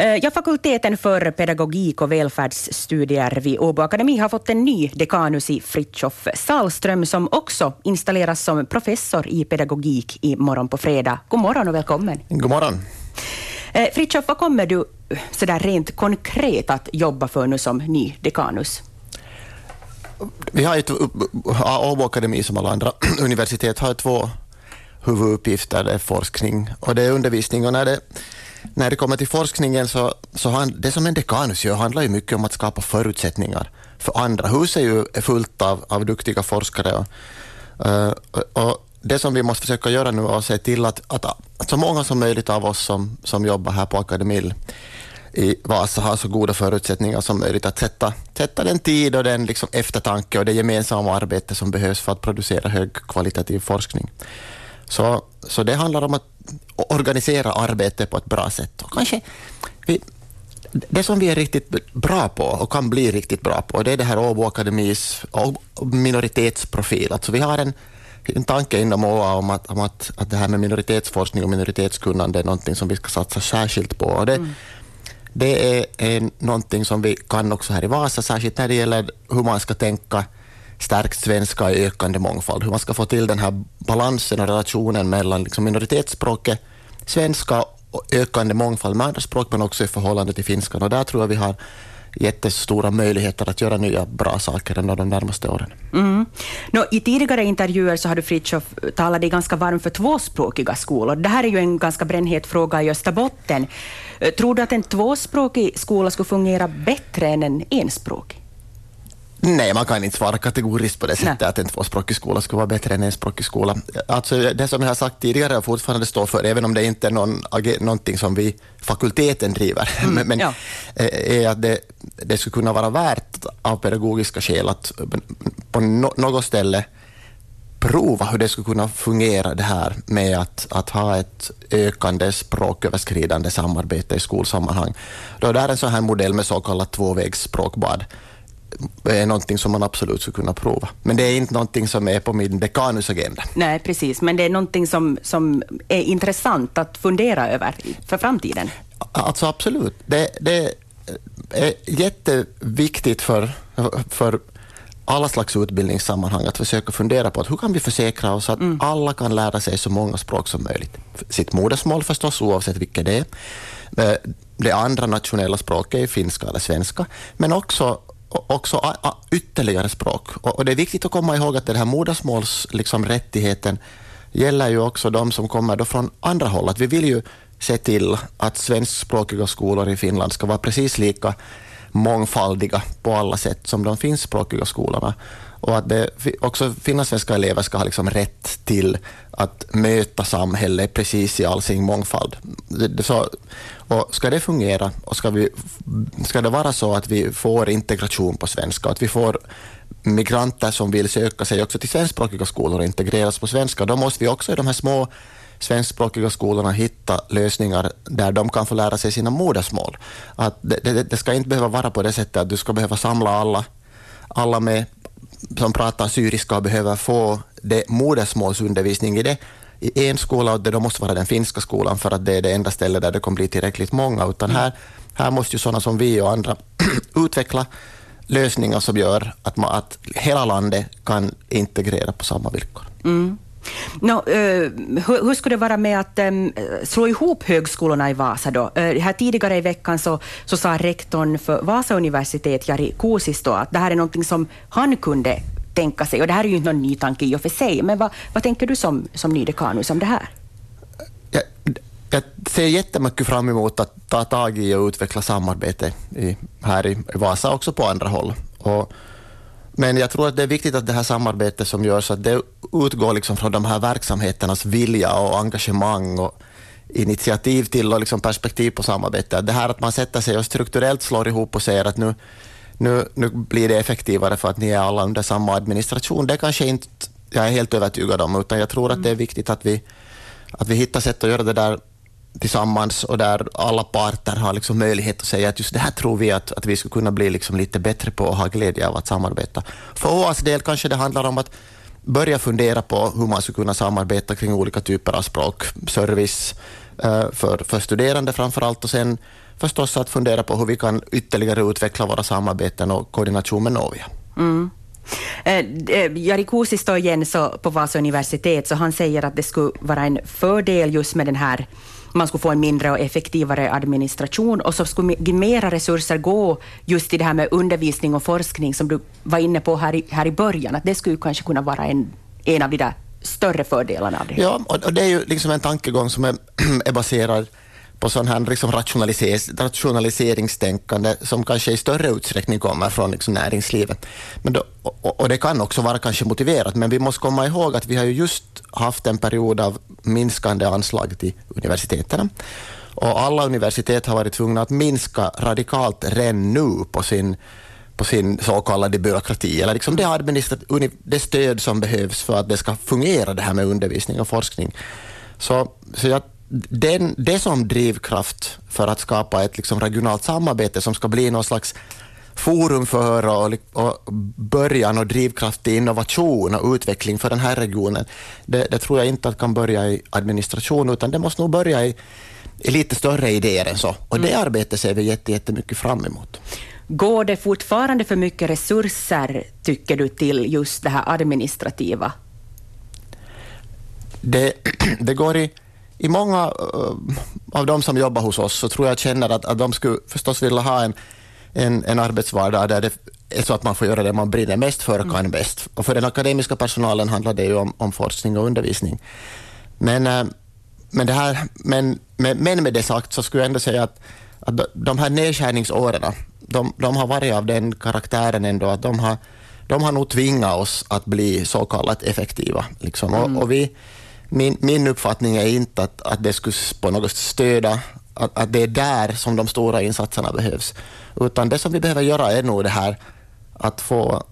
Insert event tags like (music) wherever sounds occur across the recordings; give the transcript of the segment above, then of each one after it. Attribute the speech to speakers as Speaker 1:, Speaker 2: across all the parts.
Speaker 1: Eh, ja, fakulteten för pedagogik och välfärdsstudier vid Åbo Akademi har fått en ny dekanus i Fritjof Salström som också installeras som professor i pedagogik i morgon på fredag. God morgon och välkommen.
Speaker 2: God morgon.
Speaker 1: Eh, Fritjof, vad kommer du sådär rent konkret att jobba för nu som ny dekanus?
Speaker 2: Vi har ett, Åbo Akademi som alla andra (clears throat) universitet har två huvuduppgifter. Det är forskning och det är undervisning. Och när, det, när det kommer till forskningen så, så han, det som en dekanus gör handlar ju mycket om att skapa förutsättningar för andra. Huset är ju fullt av, av duktiga forskare eh, och, och det som vi måste försöka göra nu är att se till att, att, att så många som möjligt av oss som, som jobbar här på akademin i Vasa har så goda förutsättningar som möjligt att sätta, sätta den tid och den liksom eftertanke och det gemensamma arbete som behövs för att producera högkvalitativ forskning. Så, så det handlar om att organisera arbetet på ett bra sätt. Och kanske vi, det som vi är riktigt bra på och kan bli riktigt bra på, det är det här Åbo Akademis minoritetsprofil. Alltså vi har en, en tanke inom ÅA om, att, om att, att det här med minoritetsforskning och minoritetskunnande är någonting som vi ska satsa särskilt på. Och det, mm. det är, är någonting som vi kan också här i Vasa, särskilt när det gäller hur man ska tänka stärkt svenska i ökande mångfald, hur man ska få till den här balansen och relationen mellan liksom minoritetsspråket svenska och ökande mångfald med andra språk, men också i förhållande till finskan. Och där tror jag vi har jättestora möjligheter att göra nya bra saker under de närmaste åren.
Speaker 1: Mm. Nå, I tidigare intervjuer så har du Fritiof talat dig ganska varm för tvåspråkiga skolor. Det här är ju en ganska brännhet fråga i Österbotten. Tror du att en tvåspråkig skola skulle fungera bättre än en enspråkig?
Speaker 2: Nej, man kan inte svara kategoriskt på det sättet Nej. att en tvåspråkig skola skulle vara bättre än en språkig skola. Alltså, det som jag har sagt tidigare och fortfarande står för, även om det inte är någon, någonting som vi fakulteten driver, (laughs) mm, men, ja. Eh, är att det, det skulle kunna vara värt av pedagogiska skäl att på no, något ställe prova hur det skulle kunna fungera det här med att, att ha ett ökande språköverskridande samarbete i skolsammanhang. Då det är en sån här modell med så kallat tvåvägsspråkbad är någonting som man absolut skulle kunna prova. Men det är inte någonting som är på min dekanus agenda.
Speaker 1: Nej, precis, men det är någonting som, som är intressant att fundera över för framtiden.
Speaker 2: Alltså absolut. Det, det är jätteviktigt för, för alla slags utbildningssammanhang att försöka fundera på att hur kan vi försäkra oss att mm. alla kan lära sig så många språk som möjligt. Sitt modersmål förstås, oavsett vilket det är. Eh, det andra nationella språket är finska eller svenska, men också också ytterligare språk. Och det är viktigt att komma ihåg att den här modersmålsrättigheten liksom, gäller ju också de som kommer då från andra håll. Att vi vill ju se till att svenskspråkiga skolor i Finland ska vara precis lika mångfaldiga på alla sätt som de finskspråkiga skolorna. Och att det, också finlandssvenska elever ska ha liksom rätt till att möta samhället precis i all sin mångfald. Så, och ska det fungera och ska, vi, ska det vara så att vi får integration på svenska, att vi får migranter som vill söka sig också till svenskspråkiga skolor och integreras på svenska, då måste vi också i de här små svenskspråkiga skolorna hitta lösningar där de kan få lära sig sina modersmål. Att det, det, det ska inte behöva vara på det sättet att du ska behöva samla alla, alla med, som pratar syriska och behöver få det modersmålsundervisning i det i en skola och det då måste vara den finska skolan för att det är det enda stället där det kommer bli tillräckligt många, utan här, här måste ju sådana som vi och andra (clears throat) utveckla lösningar som gör att, man, att hela landet kan integrera på samma villkor.
Speaker 1: Mm. No, eh, hur, hur skulle det vara med att eh, slå ihop högskolorna i Vasa då? Eh, här tidigare i veckan så, så sa rektorn för Vasa universitet, Jari Kuusisto, att det här är någonting som han kunde tänka sig, och det här är ju inte någon ny tanke i och för sig, men vad, vad tänker du som, som ny dekanus om det här?
Speaker 2: Jag, jag ser jättemycket fram emot att ta tag i och utveckla samarbete i, här i Vasa, också på andra håll. Och, men jag tror att det är viktigt att det här samarbetet som görs, att det utgår liksom från de här verksamheternas vilja och engagemang och initiativ till och liksom perspektiv på samarbete. Det här att man sätter sig och strukturellt slår ihop och säger att nu nu, nu blir det effektivare för att ni är alla under samma administration. Det kanske inte jag är helt övertygad om, utan jag tror att det är viktigt att vi, att vi hittar sätt att göra det där tillsammans och där alla parter har liksom möjlighet att säga att just det här tror vi att, att vi skulle kunna bli liksom lite bättre på och ha glädje av att samarbeta. För OAs del kanske det handlar om att börja fundera på hur man skulle kunna samarbeta kring olika typer av språkservice eh, för, för studerande framför allt och sen förstås att fundera på hur vi kan ytterligare utveckla våra samarbeten och koordination med Novia. Mm.
Speaker 1: Eh, eh, Jari Kuusi står igen så på Vasa universitet, så han säger att det skulle vara en fördel just med den här man skulle få en mindre och effektivare administration och så skulle mera resurser gå just till det här med undervisning och forskning som du var inne på här i, här i början, att det skulle kanske kunna vara en, en av de där större fördelarna av det.
Speaker 2: Ja, och det är ju liksom en tankegång som är, (clears throat) är baserad på sån här liksom rationaliserings, rationaliseringstänkande som kanske i större utsträckning kommer från liksom näringslivet. Men då, och, och, det kan också vara kanske motiverat, men vi måste komma ihåg att vi har ju just haft en period av minskande anslag till universiteten. Och alla universitet har varit tvungna att minska radikalt redan nu på sin på sin så kallade byråkrati, eller liksom det, det stöd som behövs för att det ska fungera det här med undervisning och forskning. Så, så jag den, det som drivkraft för att skapa ett liksom regionalt samarbete som ska bli någon slags forum för och, och början och drivkraft till innovation och utveckling för den här regionen, det, det, tror jag inte att kan börja i administration, utan det måste nog börja i, i lite större idéer än så. Och det mm. arbetet ser vi jättemycket fram emot.
Speaker 1: Går det fortfarande för mycket resurser, tycker du, till just det här administrativa?
Speaker 2: Det, (clears throat) det går i i många uh, av de som jobbar hos oss så tror jag känner att, att de skulle förstås vilja ha en, en, en arbetsvardag där det är så att man får göra det man brinner mest för och kan mm. bäst. Och för den akademiska personalen handlar det ju om, om forskning och undervisning. Men, uh, men, det här, men, men, med det sagt så skulle jag ändå säga att, att de här nedskärningsåren, de, de har varit av den karaktären ändå att de har, de har nog tvingat oss att bli så kallat effektiva. Liksom. Mm. Och, och vi, min, min uppfattning är inte att, att det skulle på något sätt stöda att, att, det är där som de stora insatserna behövs. Utan det som vi behöver göra är nog det här att få...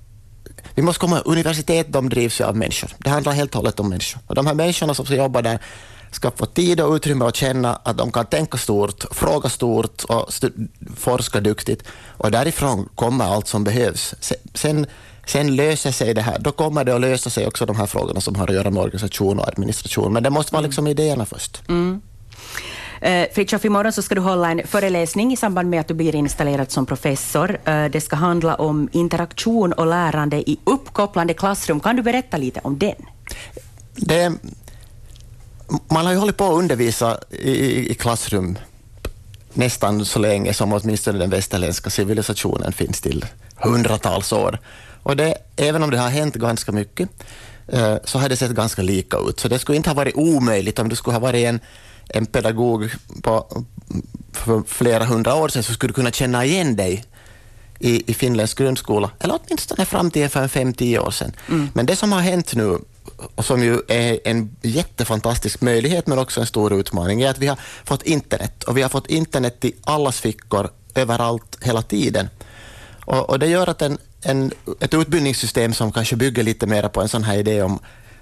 Speaker 2: Vi måste komma Universitet de drivs ju av människor. Det handlar helt och hållet om människor. Och de här människorna som ska jobba där ska få tid och utrymme att känna att de kan tänka stort, fråga stort och forska duktigt. Och därifrån kommer allt som behövs. Sen Sen löser sig det här, då kommer det att lösa sig också de här frågorna som har att göra med organisation och administration, men det måste vara liksom idéerna först. Mm.
Speaker 1: Uh, Fritiof, imorgon så ska du hålla en föreläsning i samband med att du blir installerad som professor. Uh, det ska handla om interaktion och lärande i uppkopplande klassrum. Kan du berätta lite om den?
Speaker 2: Det, man har ju hållit på att undervisa i, i klassrum nästan så länge som åtminstone den västerländska civilisationen finns till hundratals år. Och det, även om det har hänt ganska mycket eh, så har det sett ganska lika ut. Så det skulle inte ha varit omöjligt om du skulle ha varit en, en pedagog på, för flera hundra år sedan så skulle du kunna känna igen dig i, i finländsk grundskola, eller åtminstone fram till för 5-10 år sedan. Mm. Men det som har hänt nu, och som ju är en jättefantastisk möjlighet men också en stor utmaning, är att vi har fått internet. Och vi har fått internet i allas fickor, överallt, hela tiden. Och, och det gör att en, en, ett utbildningssystem som kanske bygger lite mer på en sån här idé om,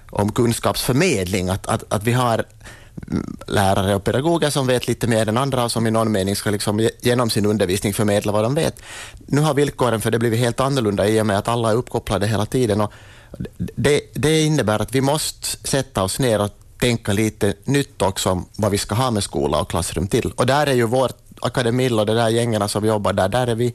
Speaker 2: om kunskapsförmedling, att, att, att vi har lärare och pedagoger som vet lite mer än andra och som i någon mening ska liksom genom sin undervisning förmedla vad de vet. Nu har villkoren för det blivit helt annorlunda i och med att alla är uppkopplade hela tiden. Och det, det innebär att vi måste sätta oss ner och tänka lite nytt också om vad vi ska ha med skola och klassrum till. Och där är ju vårt akademil och de där gängerna som jobbar där, där är vi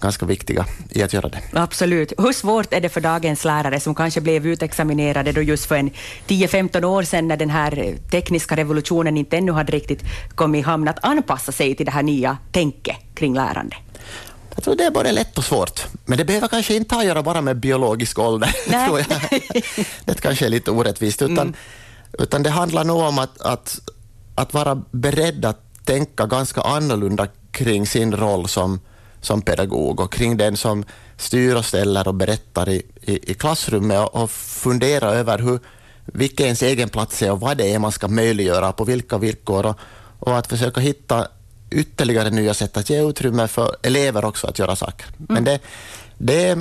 Speaker 2: ganska viktiga i att göra det.
Speaker 1: Absolut. Hur svårt är det för dagens lärare som kanske blev utexaminerade då just för en 10-15 år sedan när den här tekniska revolutionen inte ännu hade riktigt kommit i hamn, att anpassa sig till det här nya tänket kring lärande?
Speaker 2: Jag tror det är både lätt och svårt. Men det behöver kanske inte ha att göra bara med biologisk ålder. (laughs) jag. Det kanske är lite orättvist. Utan, mm. utan det handlar nog om att, att, att vara beredd att tänka ganska annorlunda kring sin roll som, som pedagog och kring den som styr och ställer och berättar i, i, i klassrummet och, och fundera över hur, vilken ens egen plats är och vad det är man ska möjliggöra på vilka villkor och, och att försöka hitta ytterligare nya sätt att ge utrymme för elever också att göra saker. Mm. Men det, det,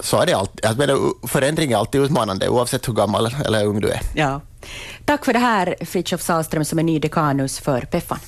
Speaker 2: så är det alltid. Jag menar, förändring är alltid utmanande oavsett hur gammal eller ung du är.
Speaker 1: Ja. Tack för det här, Fritiof Sahlström som är ny dekanus för Peffan.